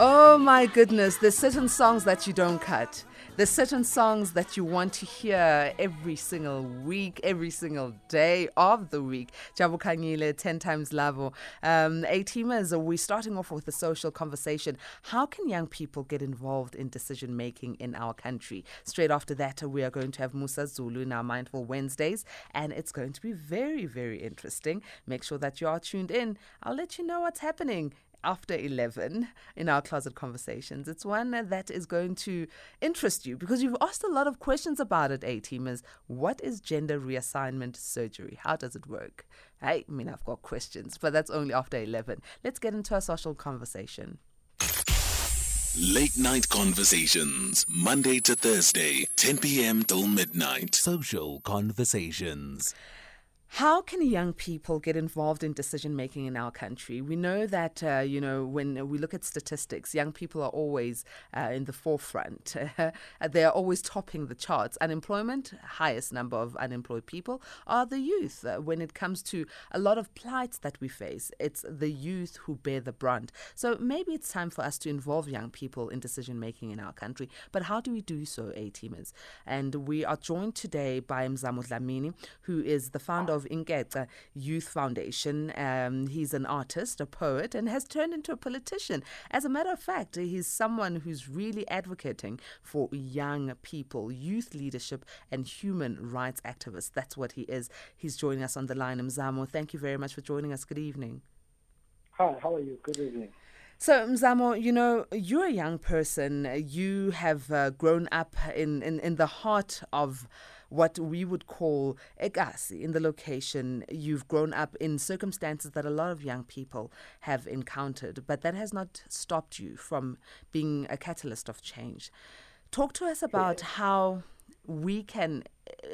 Oh my goodness, there's certain songs that you don't cut. There's certain songs that you want to hear every single week, every single day of the week. Jabu Kanyile, 10 times Lavo. Um, A-teamers, we're starting off with a social conversation. How can young people get involved in decision making in our country? Straight after that, we are going to have Musa Zulu in our Mindful Wednesdays, and it's going to be very, very interesting. Make sure that you are tuned in. I'll let you know what's happening after 11 in our closet conversations. It's one that is going to interest you because you've asked a lot of questions about it, A teamers. What is gender reassignment surgery? How does it work? I mean, I've got questions, but that's only after 11. Let's get into a social conversation. Late Night Conversations, Monday to Thursday, 10 p.m. till midnight. Social Conversations. How can young people get involved in decision making in our country? We know that, uh, you know, when we look at statistics, young people are always uh, in the forefront. they are always topping the charts. Unemployment, highest number of unemployed people are the youth. Uh, when it comes to a lot of plights that we face, it's the youth who bear the brunt. So maybe it's time for us to involve young people in decision making in our country. But how do we do so, A-teamers? And we are joined today by Mzamo Dlamini, who is the founder of Inketsa Youth Foundation. Um, he's an artist, a poet, and has turned into a politician. As a matter of fact, he's someone who's really advocating for young people, youth leadership, and human rights activists. That's what he is. He's joining us on the line. Mzamo, thank you very much for joining us. Good evening. Hi, how are you? Good evening. So, Mzamo, you know, you're a young person. You have uh, grown up in, in, in the heart of what we would call ekasi in the location. You've grown up in circumstances that a lot of young people have encountered, but that has not stopped you from being a catalyst of change. Talk to us about how we can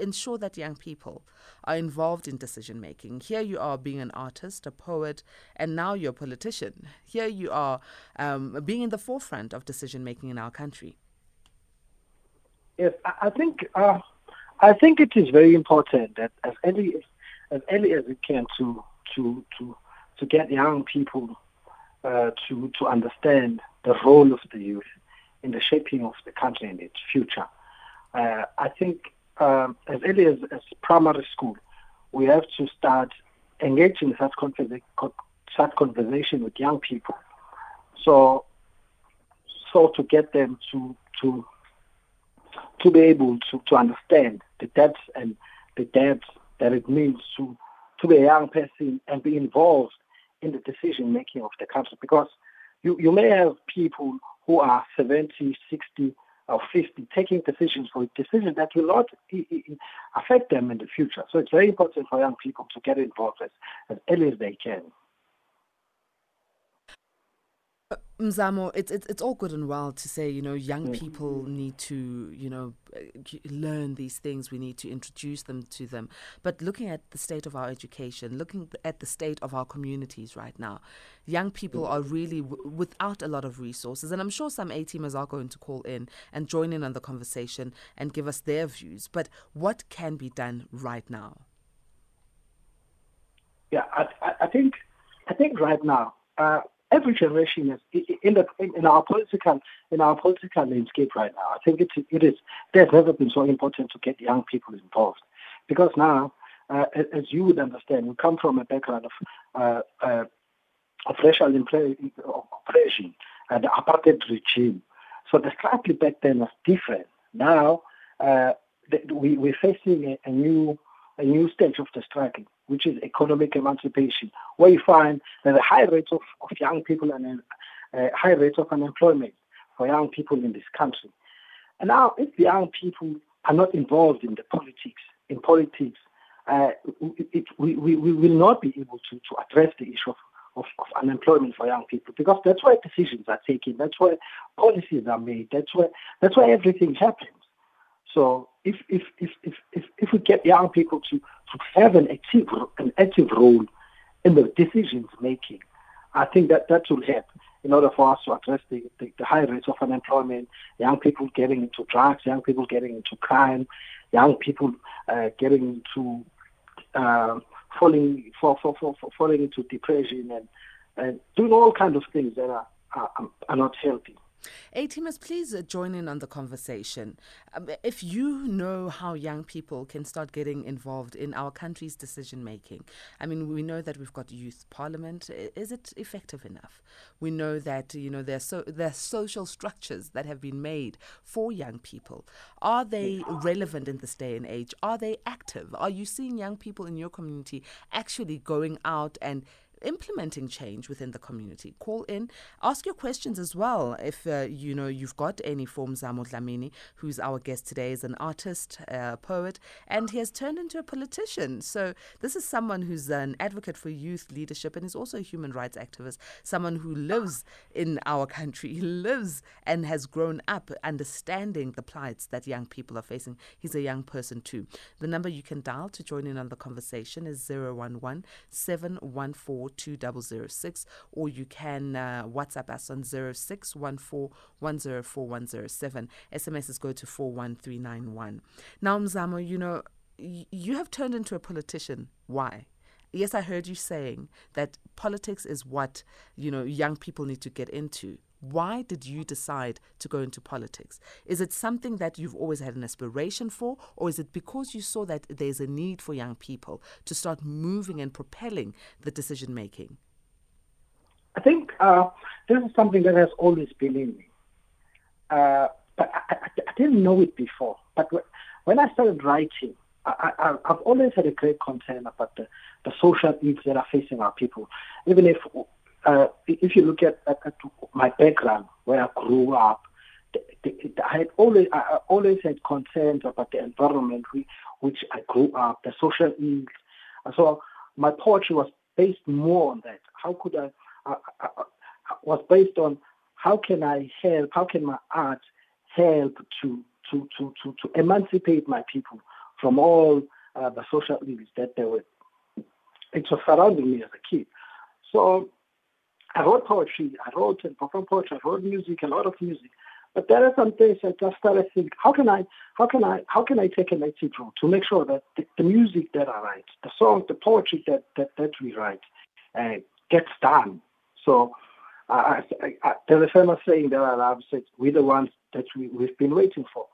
ensure that young people are involved in decision making. Here you are being an artist, a poet, and now you're a politician. Here you are um, being in the forefront of decision making in our country. Yes, I think uh, I think it is very important that as early as early as we can to to to to get young people uh, to to understand the role of the youth in the shaping of the country and its future. Uh, I think um, as early as, as primary school, we have to start engaging such, conversa- such conversation with young people. So, so to get them to to to be able to, to understand the depths and the depths that it means to, to be a young person and be involved in the decision making of the country. Because you, you may have people who are 70, 60, or 50 taking decisions for decisions that will not affect them in the future. So it's very important for young people to get involved as, as early as they can. Mzamo, it's, it's it's all good and well to say you know young mm. people need to you know learn these things. We need to introduce them to them. But looking at the state of our education, looking at the state of our communities right now, young people mm. are really w- without a lot of resources. And I'm sure some A teamers are going to call in and join in on the conversation and give us their views. But what can be done right now? Yeah, I, I think I think right now. Uh, every generation is in the in our political in our political landscape right now. I think it it is there's never been so important to get young people involved because now, uh, as you would understand, we come from a background of uh, uh, of racial oppression and the apartheid regime. So the struggle back then was different. Now uh, we, we're facing a, a new a new stage of the struggle which is economic emancipation, where you find that a high rate of, of young people and a, a high rate of unemployment for young people in this country. And now, if the young people are not involved in the politics, in politics, uh, it, we, we, we will not be able to, to address the issue of, of, of, unemployment for young people because that's where decisions are taken, that's where policies are made, that's where that's where everything happens. So if if if if if, if we get young people to, to have an active an active role in the decisions making, I think that that will help in order for us to address the, the, the, high rates of unemployment, young people getting into drugs, young people getting into crime, young people uh, getting into uh, falling for, for, for, for, falling into depression and, and doing all kinds of things that are are, are not healthy. A-teamers, please uh, join in on the conversation. Um, if you know how young people can start getting involved in our country's decision making, I mean, we know that we've got youth parliament. Is it effective enough? We know that you know there's so there's social structures that have been made for young people. Are they relevant in this day and age? Are they active? Are you seeing young people in your community actually going out and implementing change within the community. Call in, ask your questions as well. If uh, you know you've got any forms, Zamo Dlamini, who's our guest today, is an artist, a poet, and he has turned into a politician. So this is someone who's an advocate for youth leadership and is also a human rights activist, someone who lives in our country, he lives and has grown up understanding the plights that young people are facing. He's a young person too. The number you can dial to join in on the conversation is 011 714 2006, or you can uh, WhatsApp us on 0614 SMSs go to 41391. Now, Mzamo, you know, y- you have turned into a politician. Why? Yes, I heard you saying that politics is what, you know, young people need to get into. Why did you decide to go into politics? Is it something that you've always had an aspiration for, or is it because you saw that there's a need for young people to start moving and propelling the decision making? I think uh, this is something that has always been in me. Uh, but I, I, I, didn't know it before. But when I started writing, I, have always had a great concern about the, the social ills that are facing our people. Even if uh, if you look at, at, at, my background, where I grew up, the, the, I had always I always had concerns about the environment we, which I grew up, the social needs. So my poetry was based more on that. How could I, I, I, I was based on how can I help? How can my art help to to to to, to emancipate my people from all uh, the social ills that they were it was surrounding me as a kid. So I wrote poetry, I wrote and performed poetry, I wrote music, a lot of music. But there are some days I just started thinking, how can I, how can I, how can I take an active role to make sure that the, the music that I write, the songs, the poetry that that, that we write, uh, gets done. So I, I, I, there's a famous saying that I love, said, we're the ones that we, we've been waiting for.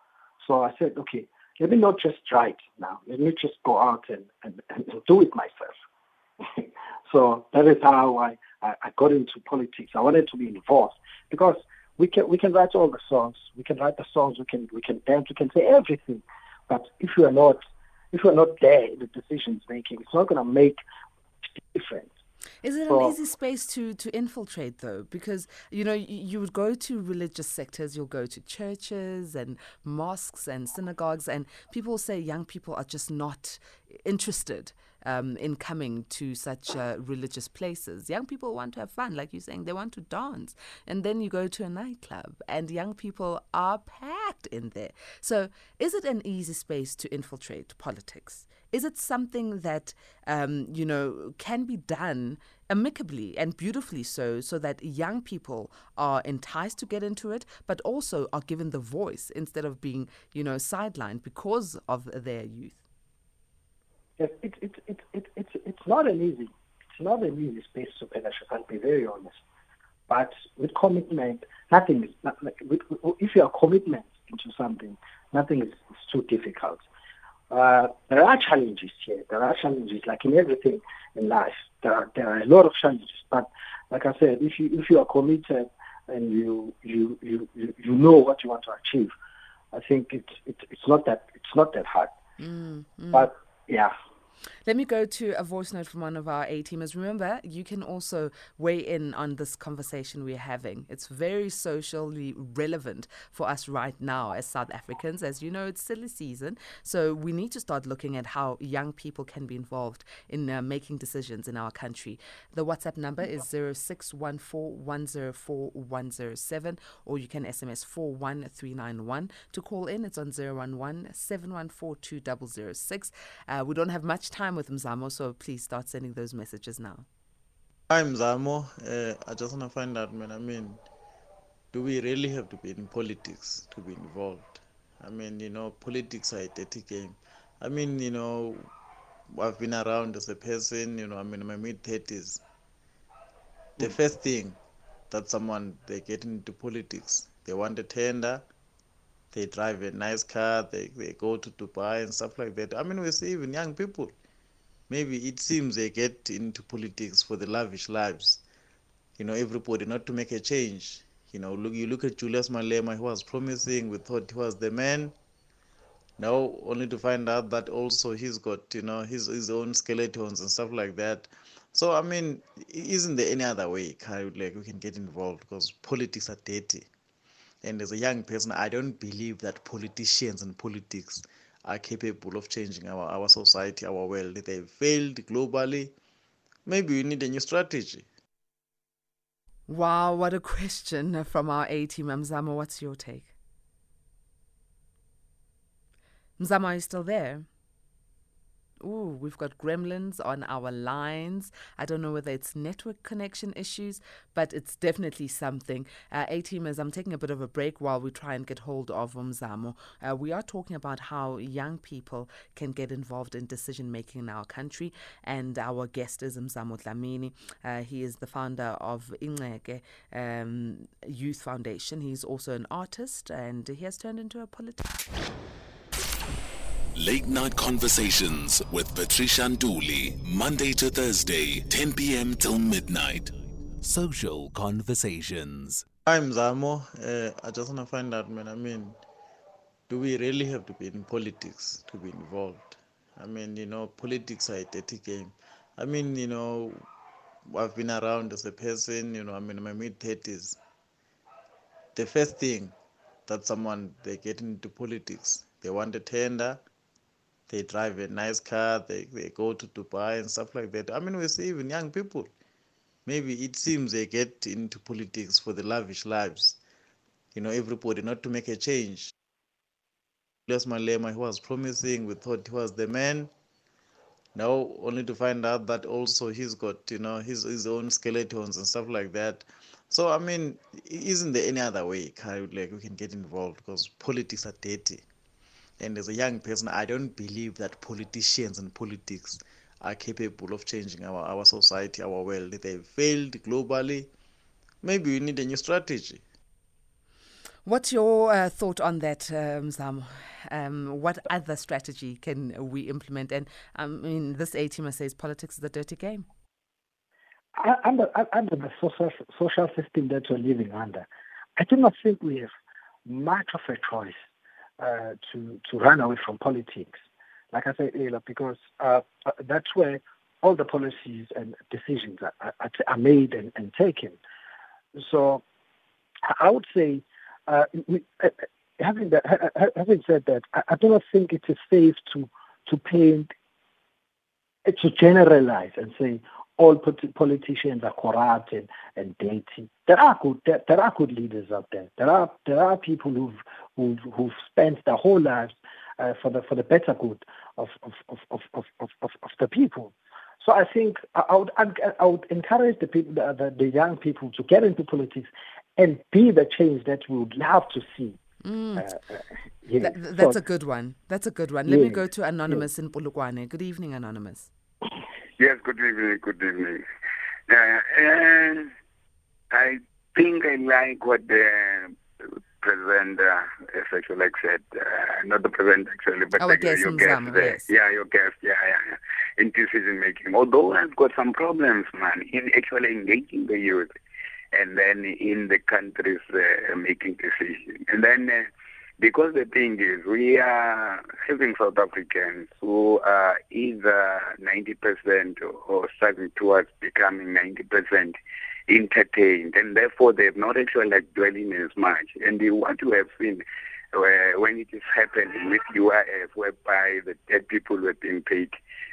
So I said, okay, let me not just write now. Let me just go out and, and, and do it myself. so that is how I, I, I got into politics. I wanted to be involved because we can we can write all the songs, we can write the songs, we can we can dance, we can say everything. But if you are not if you are not there in the decisions making, it's not going to make a difference. Is it an easy space to, to infiltrate though? Because you know you, you, would go to religious sectors, you'll go to churches and mosques and synagogues, and people say young people are just not interested um, in coming to such uh, religious places. Young people want to have fun, like you're saying, they want to dance. And then you go to a nightclub, and young people are packed in there. So, is it an easy space to infiltrate politics? Is it something that, um, you know, can be done amicably and beautifully so, so that young people are enticed to get into it, but also are given the voice instead of being, you know, sidelined because of their youth? It's it's it's it's it's it's not an easy it's not an easy space to penetrate. I'll be very honest. But with commitment, nothing is not, like, with, if you are commitment into something, nothing is, is too difficult. Uh, there are challenges here. There are challenges, like in everything in life. There are there are a lot of challenges. But like I said, if you if you are committed and you you you you, know what you want to achieve, I think it's it's it's not that it's not that hard. Mm, mm. But yeah, let me go to a voice note from one of our A teamers. Remember, you can also weigh in on this conversation we're having. It's very socially relevant for us right now as South Africans. As you know, it's silly season, so we need to start looking at how young people can be involved in uh, making decisions in our country. The WhatsApp number is 0614104107 or you can SMS 41391 to call in. It's on 011 714 uh, We don't have much time with Mzamo, so please start sending those messages now. Hi, Mzamo. Uh, I just want to find out, man. I mean, do we really have to be in politics to be involved? I mean, you know, politics are a dirty game. I mean, you know, I've been around as a person, you know, I'm in my mid 30s. The mm. first thing that someone they get into politics. They want a tender, they drive a nice car, they, they go to Dubai and stuff like that. I mean, we see even young people. Maybe it seems they get into politics for the lavish lives. You know, everybody not to make a change. You know, look you look at Julius Malema, he was promising, we thought he was the man. Now only to find out that also he's got, you know, his his own skeletons and stuff like that. So I mean, isn't there any other way like we can get involved because politics are dirty. And as a young person, I don't believe that politicians and politics are capable of changing our, our society, our world. They've failed globally. Maybe we need a new strategy. Wow, what a question from our A team. Mzamo, what's your take? Mzamo, are you still there? Ooh, we've got gremlins on our lines. I don't know whether it's network connection issues, but it's definitely something. Uh, A teamers, I'm taking a bit of a break while we try and get hold of Umzamo. Uh, we are talking about how young people can get involved in decision making in our country, and our guest is Umzamo Dlamini. Uh, he is the founder of Ingeke um, Youth Foundation. He's also an artist, and he has turned into a politician. Late Night Conversations with Patricia Nduli, Monday to Thursday, 10 p.m. till midnight. Social Conversations. I'm Zamo. Uh, I just want to find out, man. I mean, do we really have to be in politics to be involved? I mean, you know, politics are a dirty game. I mean, you know, I've been around as a person, you know, I'm in my mid 30s. The first thing that someone they get into politics, they want a tender, they drive a nice car, they, they go to Dubai and stuff like that. I mean, we see even young people. Maybe it seems they get into politics for the lavish lives. You know, everybody not to make a change. Julius Malema, he was promising, we thought he was the man. Now, only to find out that also he's got, you know, his, his own skeletons and stuff like that. So, I mean, isn't there any other way like we can get involved? Because politics are dirty. And as a young person, I don't believe that politicians and politics are capable of changing our, our society, our world. They've failed globally. Maybe we need a new strategy. What's your uh, thought on that, um, Zam? Um, what other strategy can we implement? And um, I mean, this A teamer says politics is a dirty game. Under, under the social, social system that we're living under, I do not think we have much of a choice uh, to to run away from politics. Like I said earlier, because uh, uh that's where all the policies and decisions are, are, are made and, and, taken. So I would say, uh, uh, having that, having said that, I, I do not think it is safe to to paint to generalize and say all politicians are corrupt and, and dirty. There are good there, there, are good leaders out there. There are there are people who've who've, who've spent their whole lives uh, for the for the better good of of, of, of, of, of, of the people. So I think I would I would encourage the people the, the, the young people to get into politics and be the change that we would love to see. Mm. Uh, uh, Th- that's so, a good one. That's a good one. Let me go to Anonymous in Polokwane. Good evening, Anonymous. Yes, good evening, good evening. Uh, I think I like what the President uh, actually said, uh, not the President actually, but Our guest your guest, yes. yeah, your guest, yeah, yeah, yeah, in decision making. Although I've got some problems, man, in actually engaging the youth, and then in the countries uh, making decisions, and then. Because the thing is, we are having South Africans who are either 90% or striving towards becoming 90% entertained, and therefore they've not actually like dwelling as much. And what you have seen uh, when it is happening with UIF, whereby the dead people were being paid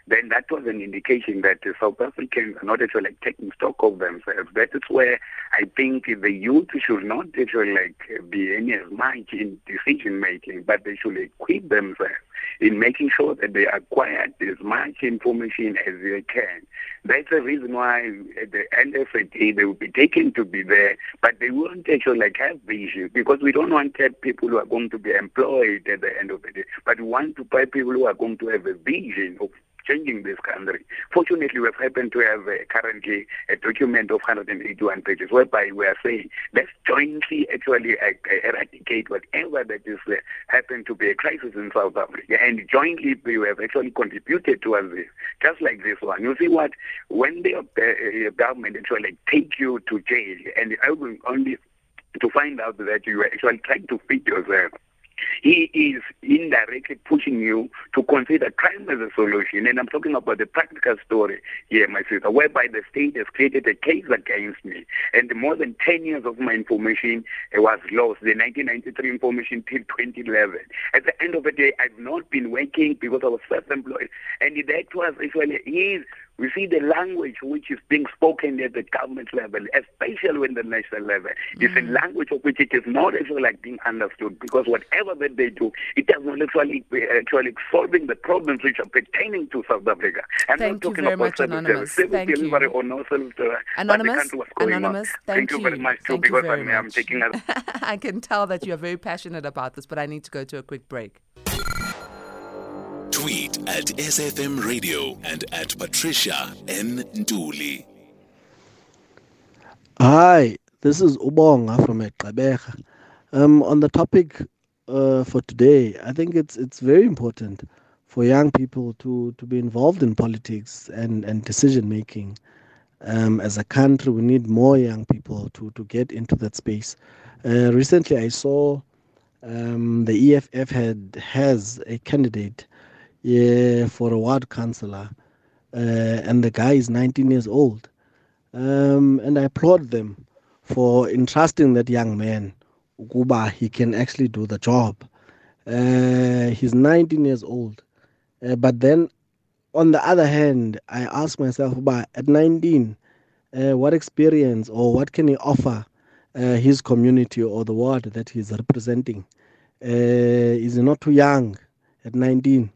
then that was an indication that the South Africans are not actually like, taking stock of themselves. That is where I think the youth should not actually like be any as much in decision making, but they should equip themselves in making sure that they acquire as much information as they can. That's the reason why at the end of the day they will be taken to be there, but they won't actually like have the vision because we don't want people who are going to be employed at the end of the day, but we want to buy people who are going to have a vision of changing this country. Fortunately, we have happened to have uh, currently a document of 181 pages whereby we are saying let's jointly actually uh, eradicate whatever that is uh, happened to be a crisis in South Africa. And jointly, we have actually contributed towards this. Just like this one. You see what? When the uh, government actually take you to jail and I will only to find out that you are actually trying to feed yourself he is indirectly pushing you to consider crime as a solution. And I'm talking about the practical story here, my sister, whereby the state has created a case against me. And more than 10 years of my information was lost, the 1993 information till 2011. At the end of the day, I've not been working because I was self-employed. And that was actually his we see the language which is being spoken at the government level, especially at the national level, mm. is a mm. language of which it is not actually like being understood because whatever that they do, it does not actually actually solving the problems which are pertaining to South Africa. I'm thank not talking you very about much, Anonymous. Thank delivery you. or no self Anonymous, Anonymous, thank, thank you. very much too thank because I'm, I'm taking a I can tell that you are very passionate about this, but I need to go to a quick break. Tweet at SFM Radio and at Patricia N. Nduli. Hi, this is Ubonga from Ekabecha. Um, on the topic uh, for today, I think it's it's very important for young people to, to be involved in politics and, and decision making. Um, as a country, we need more young people to, to get into that space. Uh, recently, I saw um, the EFF had has a candidate yeah, for a ward councillor, uh, and the guy is 19 years old. Um, and I applaud them for entrusting that young man, Ukuba, he can actually do the job. Uh, he's 19 years old. Uh, but then, on the other hand, I ask myself, about at 19, uh, what experience or what can he offer uh, his community or the ward that he's representing? Uh, is he not too young at 19?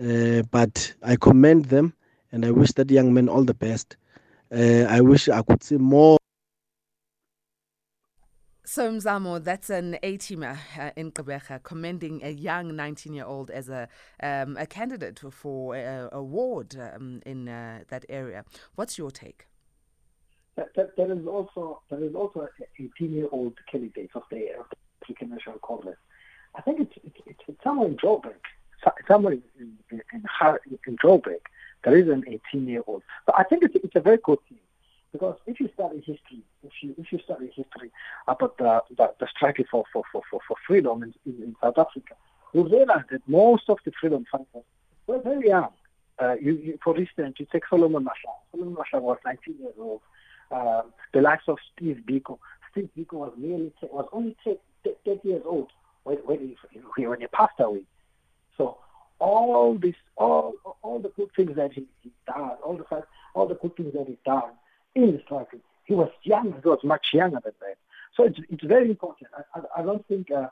Uh, but I commend them and I wish that young man all the best. Uh, I wish I could see more. So Mzamo, that's an A-teamer uh, in Gqeberha commending a young 19-year-old as a um, a candidate for a, a ward um, in uh, that area. What's your take? That, that, there is also there is also a 18-year-old candidate of the African National Congress. I think it's it's, it's somewhere in Joburg somewhere in, in, in, in Joburg, there is an 18 year old. But I think it's, it's a very good thing because if you study history, if you if you study history about the the, the struggle for, for, for, for, for freedom in, in, South Africa, you realize that most of the freedom fighters were very young. Uh, you, you, for instance, you take Solomon Mahlangu. Solomon Mahlangu was 19 years old. Um, the likes of Steve Biko. Steve Biko was nearly was only 10, 30 years old when, when, he, when he passed away. So all this, all all the good things that he, he done, all the all the good things that he done in the struggle, he was young. He was much younger than that. So it's it's very important. I I, I don't think uh,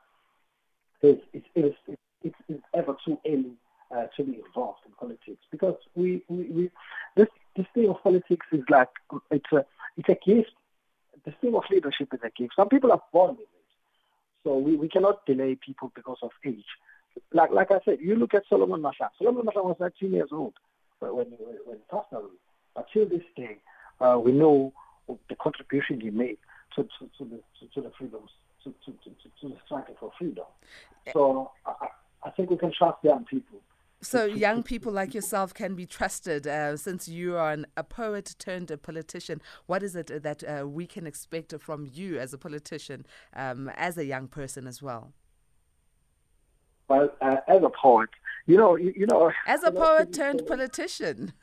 it's, it's, it's, it's, it's ever too early uh, to be involved in politics because we, we, we this this thing of politics is like it's a it's a gift. The thing of leadership is a gift. Some people are born with it, so we, we cannot delay people because of age like like I said, you look at Solomon Mahlangu. Solomon Mahlangu was 13 years old when when when away. But till this day, uh, we know the contribution he made to to, to the to, to, the freedoms to, to, to, to the struggle for freedom. So I, I think we can trust young people. So young people like yourself can be trusted. Uh, since you are an, a poet turned a politician, what is it that uh, we can expect from you as a politician, um, as a young person as well? But uh, as a poet, you know, you, you know, as a poet turned politician.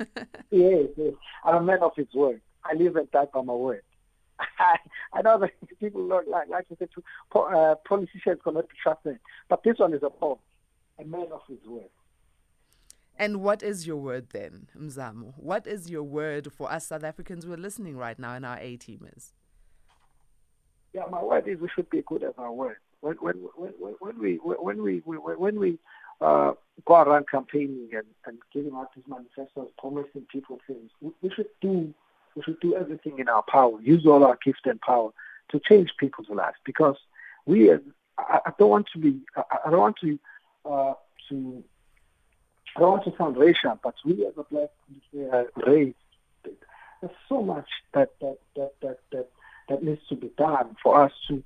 yes, yes, I'm a man of his word. I live and die by my word. I, I know that people look like like you said, uh, politicians cannot be trusted, but this one is a poet, a man of his word. And what is your word then, Mzamo? What is your word for us South Africans who are listening right now in our A teamers? Yeah, my word is we should be good as our word when when when we when we when we uh, go around campaigning and, and giving out these manifestos, promising people things, we, should do we should do everything in our power, use all our gifts and power to change people's lives. Because we, I, don't want to be, I, don't want to uh, to I don't want to sound racial, but we as a black race, there's so much that that, that that that that needs to be done for us to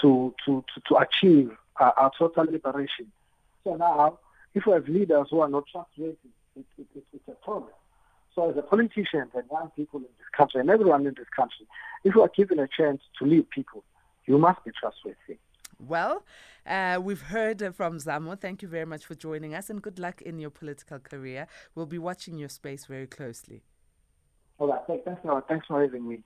to to to, to achieve uh, our total liberation. So now, if we have leaders who are not trustworthy, it, it, it, it's a problem. So as a politician and young people in this country and everyone in this country, if you are given a chance to lead people, you must be trustworthy. Well, uh, we've heard from Zamo. Thank you very much for joining us and good luck in your political career. We'll be watching your space very closely. All right. Thanks, thanks for having me.